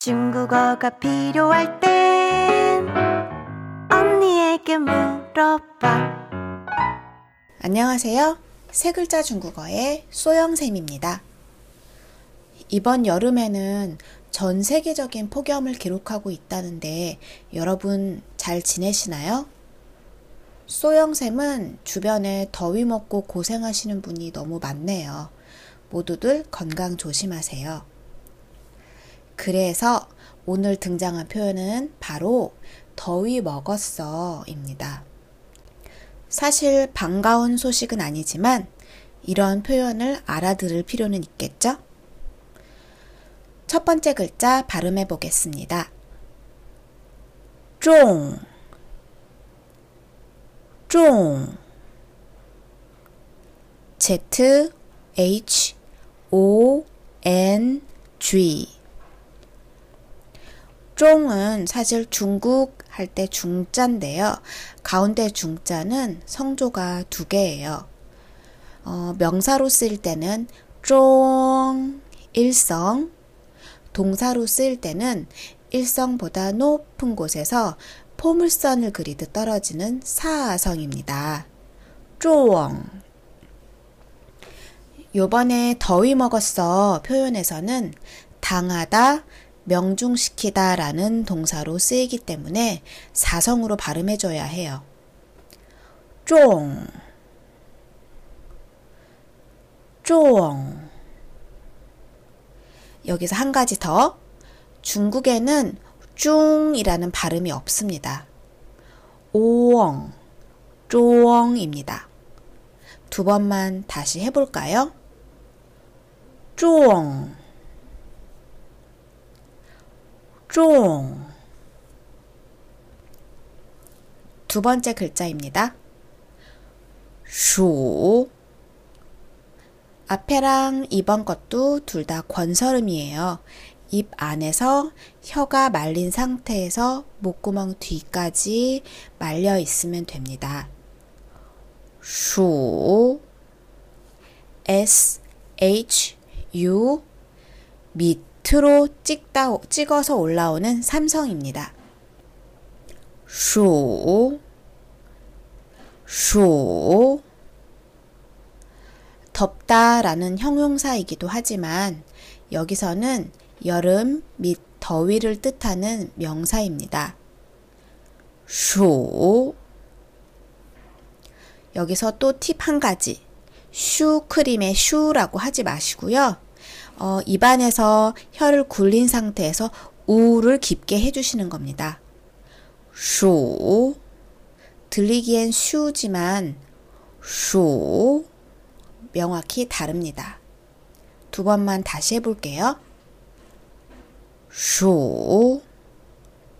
중국어가 필요할 땐 언니에게 물어봐. 안녕하세요. 세 글자 중국어의 소영쌤입니다. 이번 여름에는 전 세계적인 폭염을 기록하고 있다는데 여러분 잘 지내시나요? 소영쌤은 주변에 더위 먹고 고생하시는 분이 너무 많네요. 모두들 건강 조심하세요. 그래서 오늘 등장한 표현은 바로 더위 먹었어 입니다. 사실 반가운 소식은 아니지만 이런 표현을 알아들을 필요는 있겠죠? 첫 번째 글자 발음해 보겠습니다. 종, 종, Z, H, O, N, G. 쫑은 사실 중국 할 때 중자인데요. 가운데 중자는 성조가 두 개예요. 어, 명사로 쓰일 때는 쫑 일성, 동사로 쓰일 때는 일성보다 높은 곳에서 포물선을 그리듯 떨어지는 사성입니다. 쫑 요번에 더위 먹었어 표현에서는 당하다, 명중시키다 라는 동사로 쓰이기 때문에 사성으로 발음해줘야 해요. 쫑, 쫑. 여기서 한 가지 더. 중국에는 쭝이라는 발음이 없습니다. 오엉, 쫑입니다. 두 번만 다시 해볼까요? 쫑. 쫑. 두 번째 글자입니다. 슈. 앞에랑 이번 것도 둘 다 권설음이에요. 입 안에서 혀가 말린 상태에서 목구멍 뒤까지 말려 있으면 됩니다. 슈 S H U 밑 밑으로 찍다, 찍어서 올라오는 삼성입니다. 슈, 슈. 덥다 라는 형용사이기도 하지만 여기서는 여름 및 더위를 뜻하는 명사입니다. 슈. 여기서 또 팁 한 가지. 슈 크림의 슈라고 하지 마시고요. 어, 입안에서 혀를 굴린 상태에서 우를 깊게 해주시는 겁니다. 슈 들리기엔 슈지만 슈 명확히 다릅니다. 두 번만 다시 해볼게요. 슈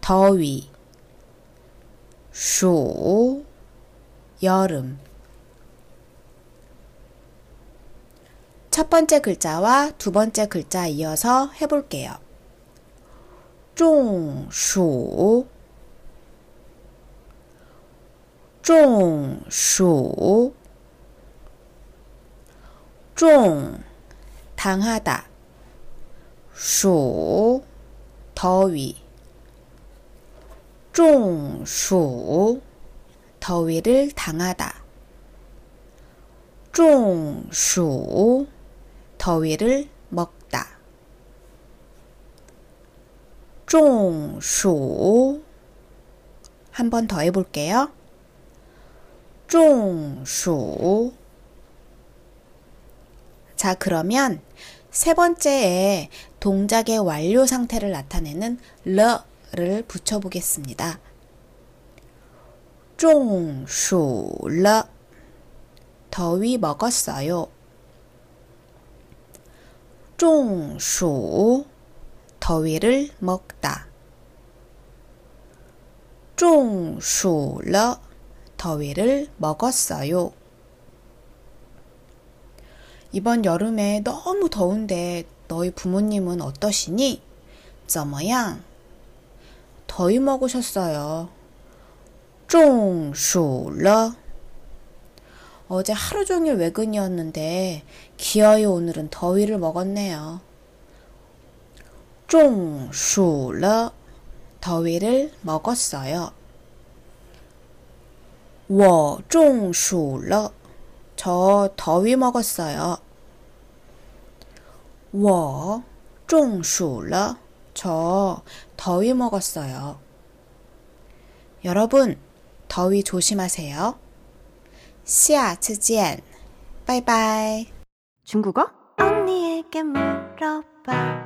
더위 슈 여름 첫 번째 글자와 두 번째 글자 이어서 해볼게요. 중수. 중수. 중 당하다. 수 더위. 중수 더위를 당하다. 중수. 더위를 먹다. 中暑 한 번 더 해볼게요. 中暑 자, 그러면 세 번째에 동작의 완료 상태를 나타내는 러를 붙여보겠습니다. 中暑了 더위 먹었어요. 중수 더위를 먹다. 중수러 더위를 먹었어요. 이번 여름에 너무 더운데 너희 부모님은 어떠시니? 저모양 더위 먹으셨어요. 중수러 어제 하루 종일 외근이었는데 기어이 오늘은 더위를 먹었네요. 中暑了. 더위를 먹었어요. 我中暑了. 저 더위 먹었어요. 我中暑了. 저 더위 먹었어요. 여러분, 더위 조심하세요. 下次见. 바이바이. 중국어? 언니에게 물어봐.